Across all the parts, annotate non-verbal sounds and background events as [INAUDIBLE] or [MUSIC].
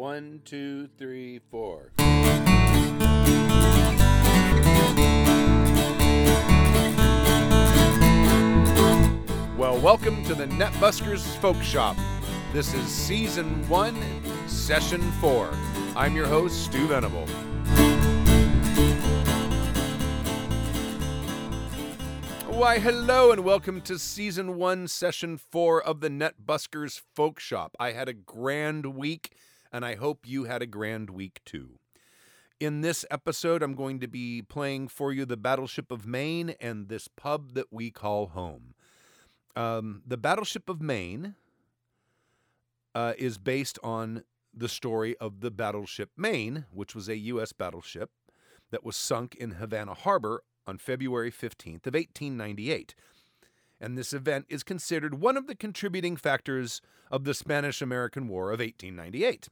One, two, three, four. Well, welcome to the Netbuskers Folkshoppe. This is season one, session four. I'm your host, Stu Venable. Why, hello, and welcome to season one, session four of the Netbuskers Folkshoppe. I had a grand week, and I hope you had a grand week too. In this episode, I'm going to be playing for you the Battleship of Maine and this pub that we call home. Um, the Battleship of Maine uh, is based on the story of the Battleship Maine, which was a U.S. battleship that was sunk in Havana Harbor on February 15th of 1898. And this event is considered one of the contributing factors of the Spanish-American War of 1898.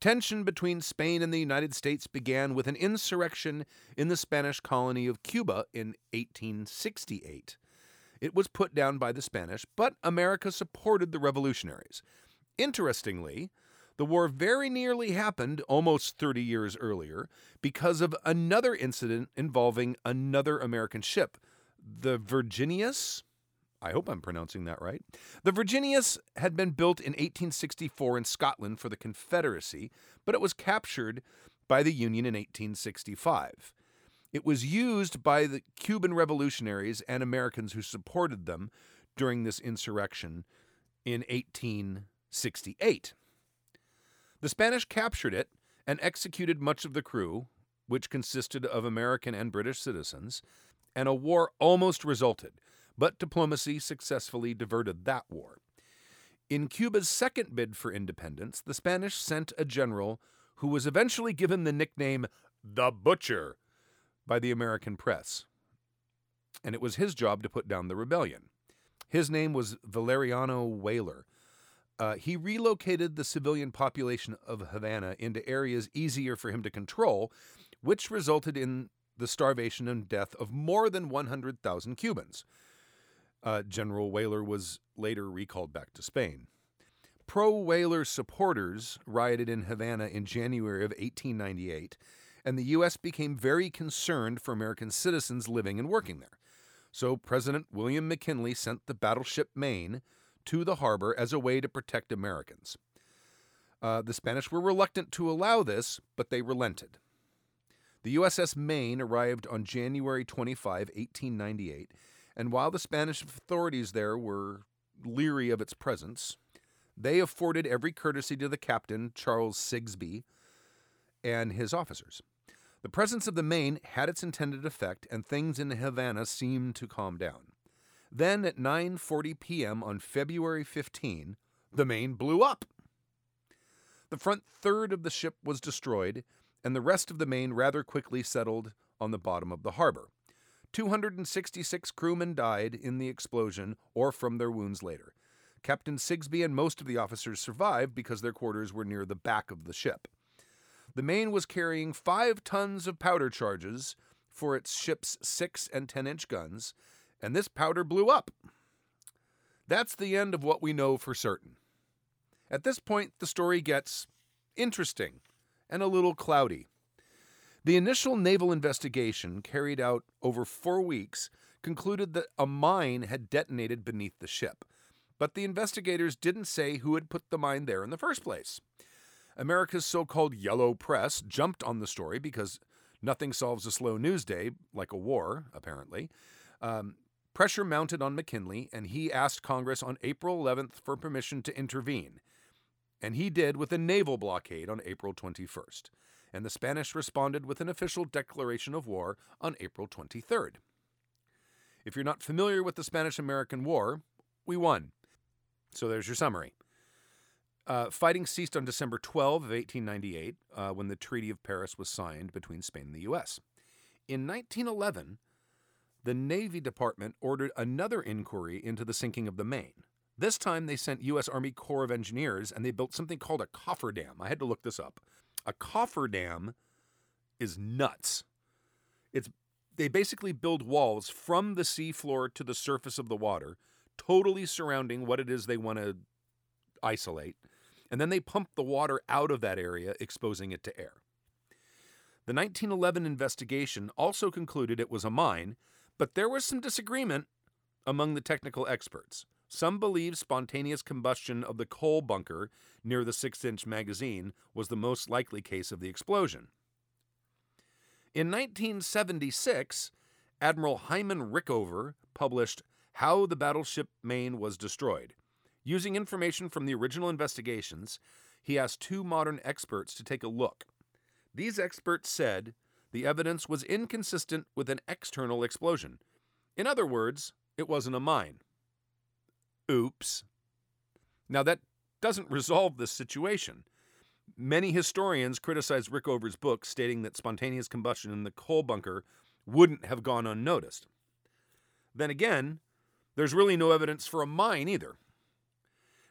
Tension between Spain and the United States began with an insurrection in the Spanish colony of Cuba in 1868. It was put down by the Spanish, but America supported the revolutionaries. Interestingly, the war very nearly happened almost 30 years earlier because of another incident involving another American ship, the Virginius. I hope I'm pronouncing that right. The Virginius had been built in 1864 in Scotland for the Confederacy, but it was captured by the Union in 1865. It was used by the Cuban revolutionaries and Americans who supported them during this insurrection in 1868. The Spanish captured it and executed much of the crew, which consisted of American and British citizens, and a war almost resulted, but diplomacy successfully diverted that war. In Cuba's second bid for independence, the Spanish sent a general who was eventually given the nickname the Butcher by the American press. And it was his job to put down the rebellion. His name was Valeriano Weyler. Uh, he relocated the civilian population of Havana into areas easier for him to control, which resulted in the starvation and death of more than 100,000 Cubans. Uh, General Weyler was later recalled back to Spain. Pro Weyler supporters rioted in Havana in January of 1898, and the U.S. became very concerned for American citizens living and working there. So President William McKinley sent the battleship Maine to the harbor as a way to protect Americans. Uh, the Spanish were reluctant to allow this, but they relented. The USS Maine arrived on January 25, 1898, and while the Spanish authorities there were leery of its presence, they afforded every courtesy to the captain, Charles Sigsbee, and his officers. The presence of the Maine had its intended effect, and things in Havana seemed to calm down. Then at 9:40 p.m. on February 15, the Maine blew up. The front third of the ship was destroyed, and the rest of the Maine rather quickly settled on the bottom of the harbor. 266 crewmen died in the explosion or from their wounds later. Captain Sigsbee and most of the officers survived because their quarters were near the back of the ship. The Maine was carrying five tons of powder charges for its ship's 6 and 10 inch guns, and this powder blew up. That's the end of what we know for certain. At this point, the story gets interesting and a little cloudy. The initial naval investigation, carried out over four weeks, concluded that a mine had detonated beneath the ship, but the investigators didn't say who had put the mine there in the first place. America's so called yellow press jumped on the story because nothing solves a slow news day like a war, apparently. Um, pressure mounted on McKinley, and he asked Congress on April 11th for permission to intervene. And he did with a naval blockade on April 21st. And the Spanish responded with an official declaration of war on April 23rd. If you're not familiar with the Spanish American War, we won. So there's your summary. Uh, fighting ceased on December 12 of 1898 uh, when the Treaty of Paris was signed between Spain and the U.S. In 1911, the Navy Department ordered another inquiry into the sinking of the Maine. This time they sent U.S. Army Corps of Engineers and they built something called a cofferdam. I had to look this up. A cofferdam is nuts. It's they basically build walls from the seafloor to the surface of the water, totally surrounding what it is they want to isolate and then they pump the water out of that area, exposing it to air. The 1911 investigation also concluded it was a mine, but there was some disagreement among the technical experts. Some believe spontaneous combustion of the coal bunker near the 6 inch magazine was the most likely case of the explosion. In 1976, Admiral Hyman Rickover published How the Battleship Maine Was Destroyed. Using information from the original investigations, he asked two modern experts to take a look. These experts said the evidence was inconsistent with an external explosion. In other words, it wasn't a mine. Oops. Now, that doesn't resolve this situation. Many historians criticize Rickover's book, stating that spontaneous combustion in the coal bunker wouldn't have gone unnoticed. Then again, there's really no evidence for a mine either.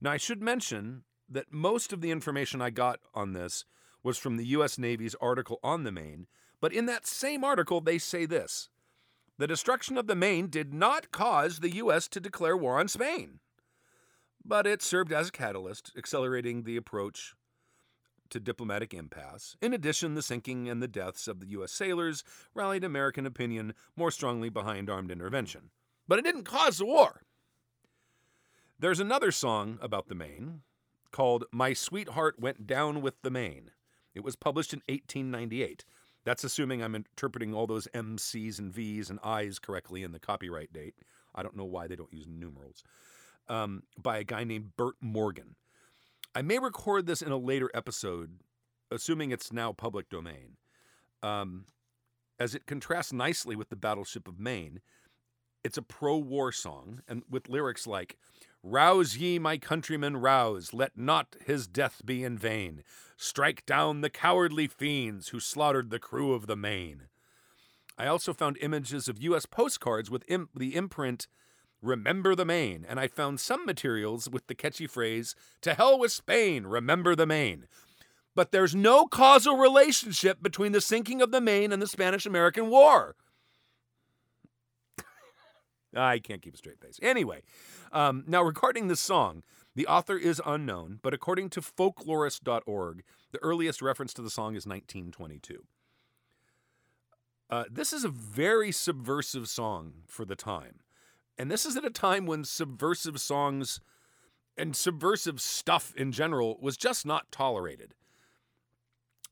Now, I should mention that most of the information I got on this was from the U.S. Navy's article on the Maine, but in that same article, they say this The destruction of the Maine did not cause the U.S. to declare war on Spain but it served as a catalyst, accelerating the approach to diplomatic impasse. In addition, the sinking and the deaths of the U.S. sailors rallied American opinion more strongly behind armed intervention. But it didn't cause the war. There's another song about the Maine called My Sweetheart Went Down with the Maine. It was published in 1898. That's assuming I'm interpreting all those MCs and Vs and Is correctly in the copyright date. I don't know why they don't use numerals um, by a guy named Bert Morgan. I may record this in a later episode, assuming it's now public domain, um, as it contrasts nicely with the Battleship of Maine. It's a pro war song, and with lyrics like, Rouse ye, my countrymen, rouse, let not his death be in vain. Strike down the cowardly fiends who slaughtered the crew of the Maine. I also found images of U.S. postcards with imp- the imprint Remember the Maine, and I found some materials with the catchy phrase, To hell with Spain, remember the Maine. But there's no causal relationship between the sinking of the Maine and the Spanish American War. [LAUGHS] I can't keep a straight face. Anyway, um, now regarding this song, the author is unknown, but according to folklorist.org, the earliest reference to the song is 1922. Uh, this is a very subversive song for the time. And this is at a time when subversive songs and subversive stuff in general was just not tolerated.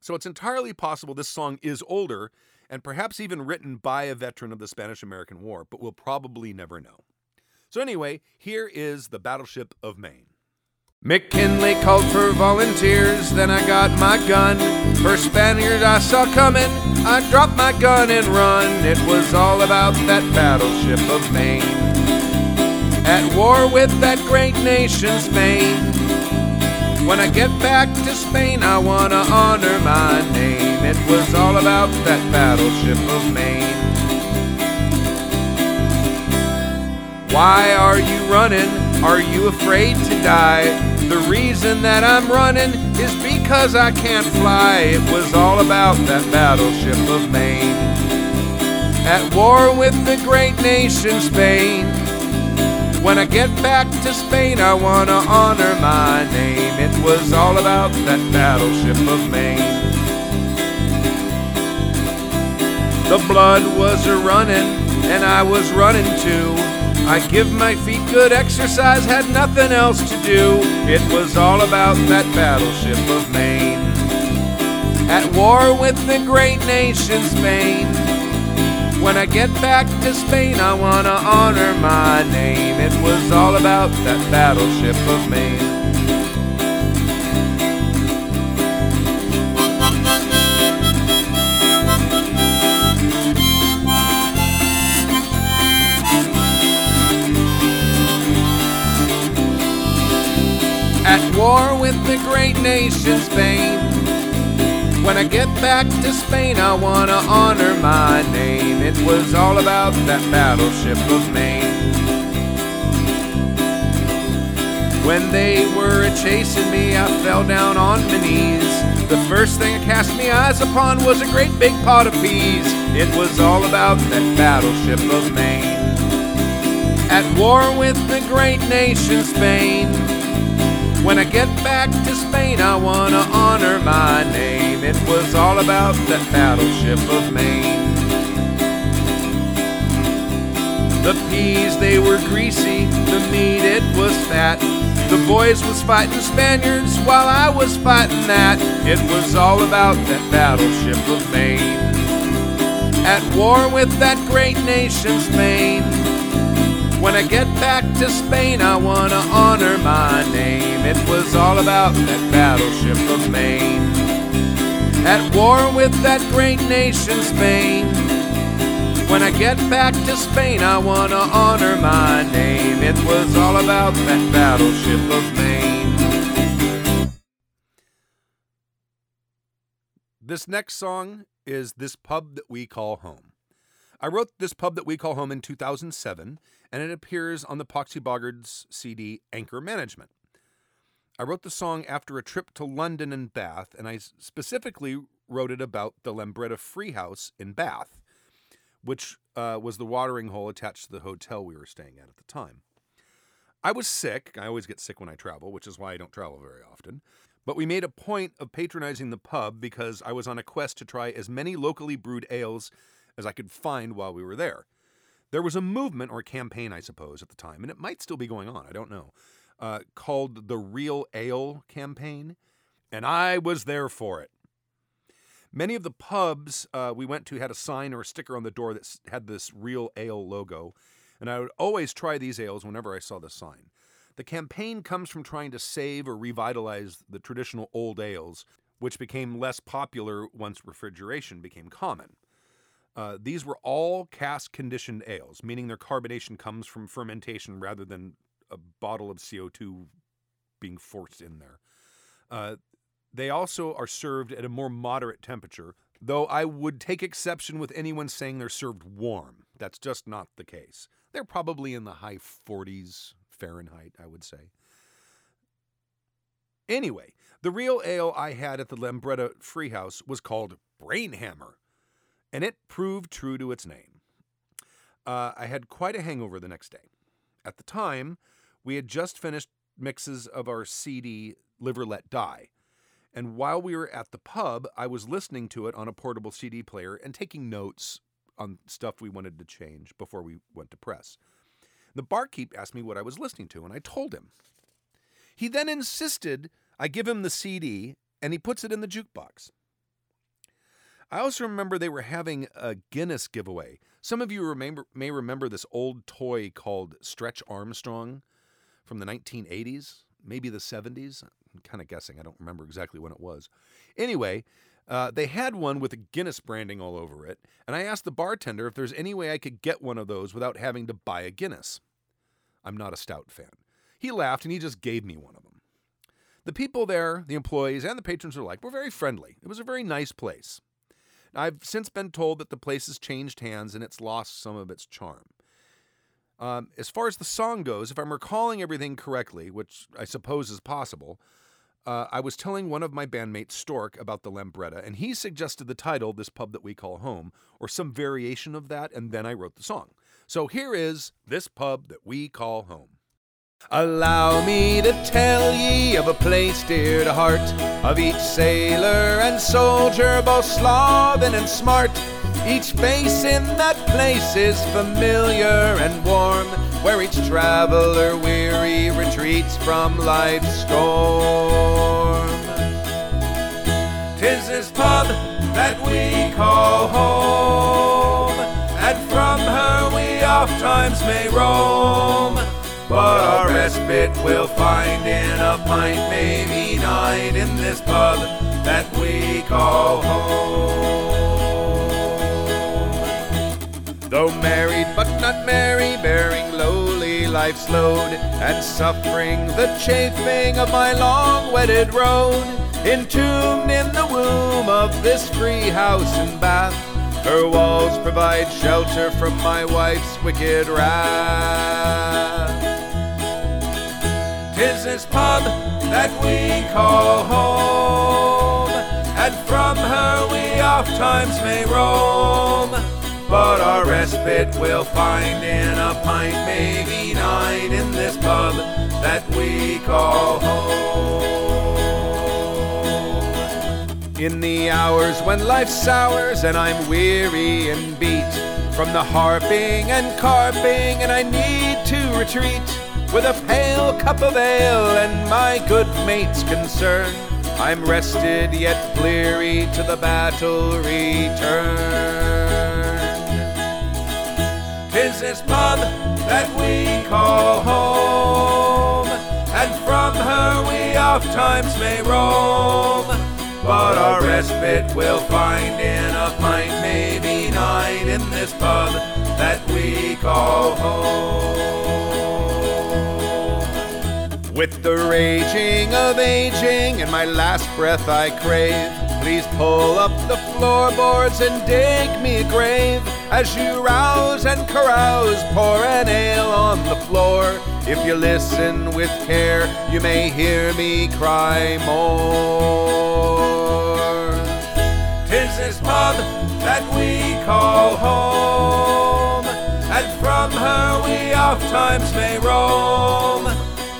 So it's entirely possible this song is older and perhaps even written by a veteran of the Spanish American War, but we'll probably never know. So, anyway, here is the Battleship of Maine. McKinley called for volunteers, then I got my gun. First Spaniard I saw coming, I dropped my gun and run. It was all about that battleship of Maine at war with that great nation, Spain. When I get back to Spain, I wanna honor my name. It was all about that battleship of Maine. Why are you running? Are you afraid to die? The reason that I'm running is because I can't fly. It was all about that battleship of Maine. At war with the great nation Spain. When I get back to Spain, I want to honor my name. It was all about that battleship of Maine. The blood was a running, and I was running too. I give my feet good exercise, had nothing else to do. It was all about that battleship of Maine. At war with the great nation Spain. When I get back to Spain, I want to honor my name. It was all about that battleship of Maine. At war with the great nation Spain. When I get back to Spain, I wanna honor my name. It was all about that battleship of Maine. When they were chasing me, I fell down on my knees. The first thing I cast me eyes upon was a great big pot of peas. It was all about that battleship of Maine. At war with the great nation Spain. When I get back to Spain, I wanna honor my name. It was all about that battleship of Maine. The peas, they were greasy, the meat, it was fat. The boys was fighting Spaniards while I was fighting that. It was all about that battleship of Maine. At war with that great nation, Spain. When I get back to Spain, I wanna honor my name. It was all about that battleship of Maine. At war with that great nation, Spain. When I get back to Spain, I wanna honor my name. It was all about that battleship of Maine. This next song is This Pub That We Call Home. I wrote This Pub That We Call Home in 2007, and it appears on the Poxy Boggards CD Anchor Management. I wrote the song after a trip to London and Bath, and I specifically wrote it about the Lambretta Free House in Bath which uh, was the watering hole attached to the hotel we were staying at at the time. I was sick. I always get sick when I travel, which is why I don't travel very often. But we made a point of patronizing the pub because I was on a quest to try as many locally brewed ales as I could find while we were there. There was a movement or a campaign, I suppose, at the time, and it might still be going on, I don't know, uh, called the Real Ale Campaign, and I was there for it. Many of the pubs uh, we went to had a sign or a sticker on the door that had this real ale logo, and I would always try these ales whenever I saw the sign. The campaign comes from trying to save or revitalize the traditional old ales, which became less popular once refrigeration became common. Uh, these were all cask conditioned ales, meaning their carbonation comes from fermentation rather than a bottle of CO2 being forced in there. Uh, they also are served at a more moderate temperature, though I would take exception with anyone saying they're served warm. That's just not the case. They're probably in the high 40s Fahrenheit, I would say. Anyway, the real ale I had at the Lambretta Freehouse was called Brainhammer, and it proved true to its name. Uh, I had quite a hangover the next day. At the time, we had just finished mixes of our CD Live or Let Die, and while we were at the pub, I was listening to it on a portable CD player and taking notes on stuff we wanted to change before we went to press. The barkeep asked me what I was listening to, and I told him. He then insisted I give him the CD, and he puts it in the jukebox. I also remember they were having a Guinness giveaway. Some of you remember, may remember this old toy called Stretch Armstrong from the 1980s, maybe the 70s. I'm kind of guessing. I don't remember exactly when it was. Anyway, uh, they had one with a Guinness branding all over it, and I asked the bartender if there's any way I could get one of those without having to buy a Guinness. I'm not a stout fan. He laughed and he just gave me one of them. The people there, the employees, and the patrons were alike were very friendly. It was a very nice place. I've since been told that the place has changed hands and it's lost some of its charm. Um, as far as the song goes, if I'm recalling everything correctly, which I suppose is possible, uh, I was telling one of my bandmates, Stork, about the Lambretta, and he suggested the title, This Pub That We Call Home, or some variation of that, and then I wrote the song. So here is This Pub That We Call Home. Allow me to tell ye of a place dear to heart, of each sailor and soldier, both sloven and smart. Each face in that place is familiar and warm, where each traveler weary retreats from life's storm. Tis this pub that we call home, and from her we oft times may roam. But our respite we'll find in a pint, maybe nine, in this pub that we call home. Married but not merry, bearing lowly life's load, and suffering the chafing of my long wedded road, entombed in the womb of this free house in Bath, her walls provide shelter from my wife's wicked wrath. Tis this pub that we call home, and from her we oft times may roam but our respite we'll find in a pint, maybe nine, in this pub that we call home. In the hours when life sours and I'm weary and beat from the harping and carping, and I need to retreat with a pale cup of ale and my good mate's concern. I'm rested yet bleary to the battle return. Tis this pub that we call home, and from her we oft times may roam. But our respite we'll find in a pint, maybe nine, in this pub that we call home. With the raging of aging and my last breath I crave, please pull up the floorboards and dig me a grave. As you rouse and carouse, pour an ale on the floor. If you listen with care, you may hear me cry more. Tis this pub that we call home, and from her we oft times may roam.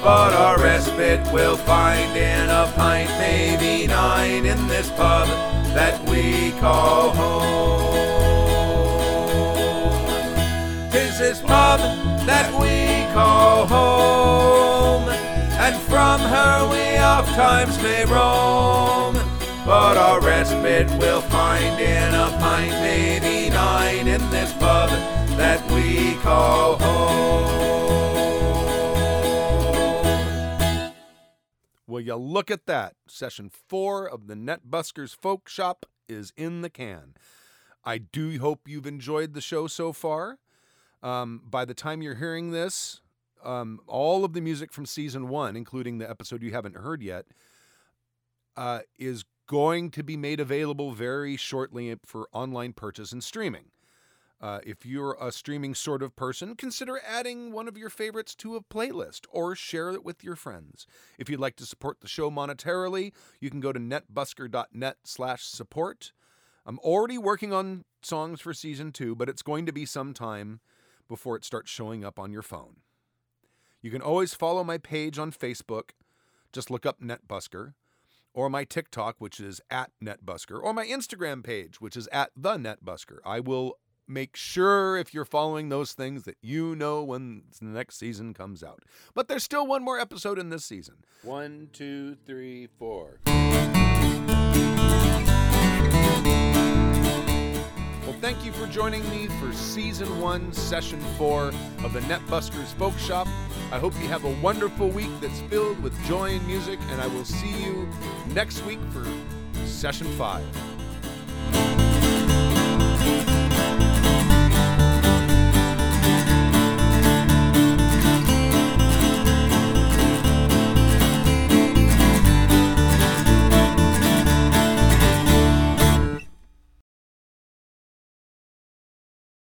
But our respite we'll find in a pint, maybe nine, in this pub that we call home. This pub that we call home, and from her we oft times may roam. But our respite we'll find in a pint, nine, in this pub that we call home. Will you look at that? Session four of the Net Buskers Folkshoppe is in the can. I do hope you've enjoyed the show so far. Um, by the time you're hearing this, um, all of the music from season one, including the episode you haven't heard yet, uh, is going to be made available very shortly for online purchase and streaming. Uh, if you're a streaming sort of person, consider adding one of your favorites to a playlist or share it with your friends. If you'd like to support the show monetarily, you can go to netbusker.net slash support. I'm already working on songs for season two, but it's going to be some time before it starts showing up on your phone. You can always follow my page on Facebook. Just look up NetBusker or my TikTok, which is at NetBusker, or my Instagram page, which is at the NetBusker. I will make sure if you're following those things that you know when the next season comes out. But there's still one more episode in this season. One, two, three, four. Thank you for joining me for season one, session four of the NetBuskers Folkshoppe. I hope you have a wonderful week that's filled with joy and music, and I will see you next week for session five.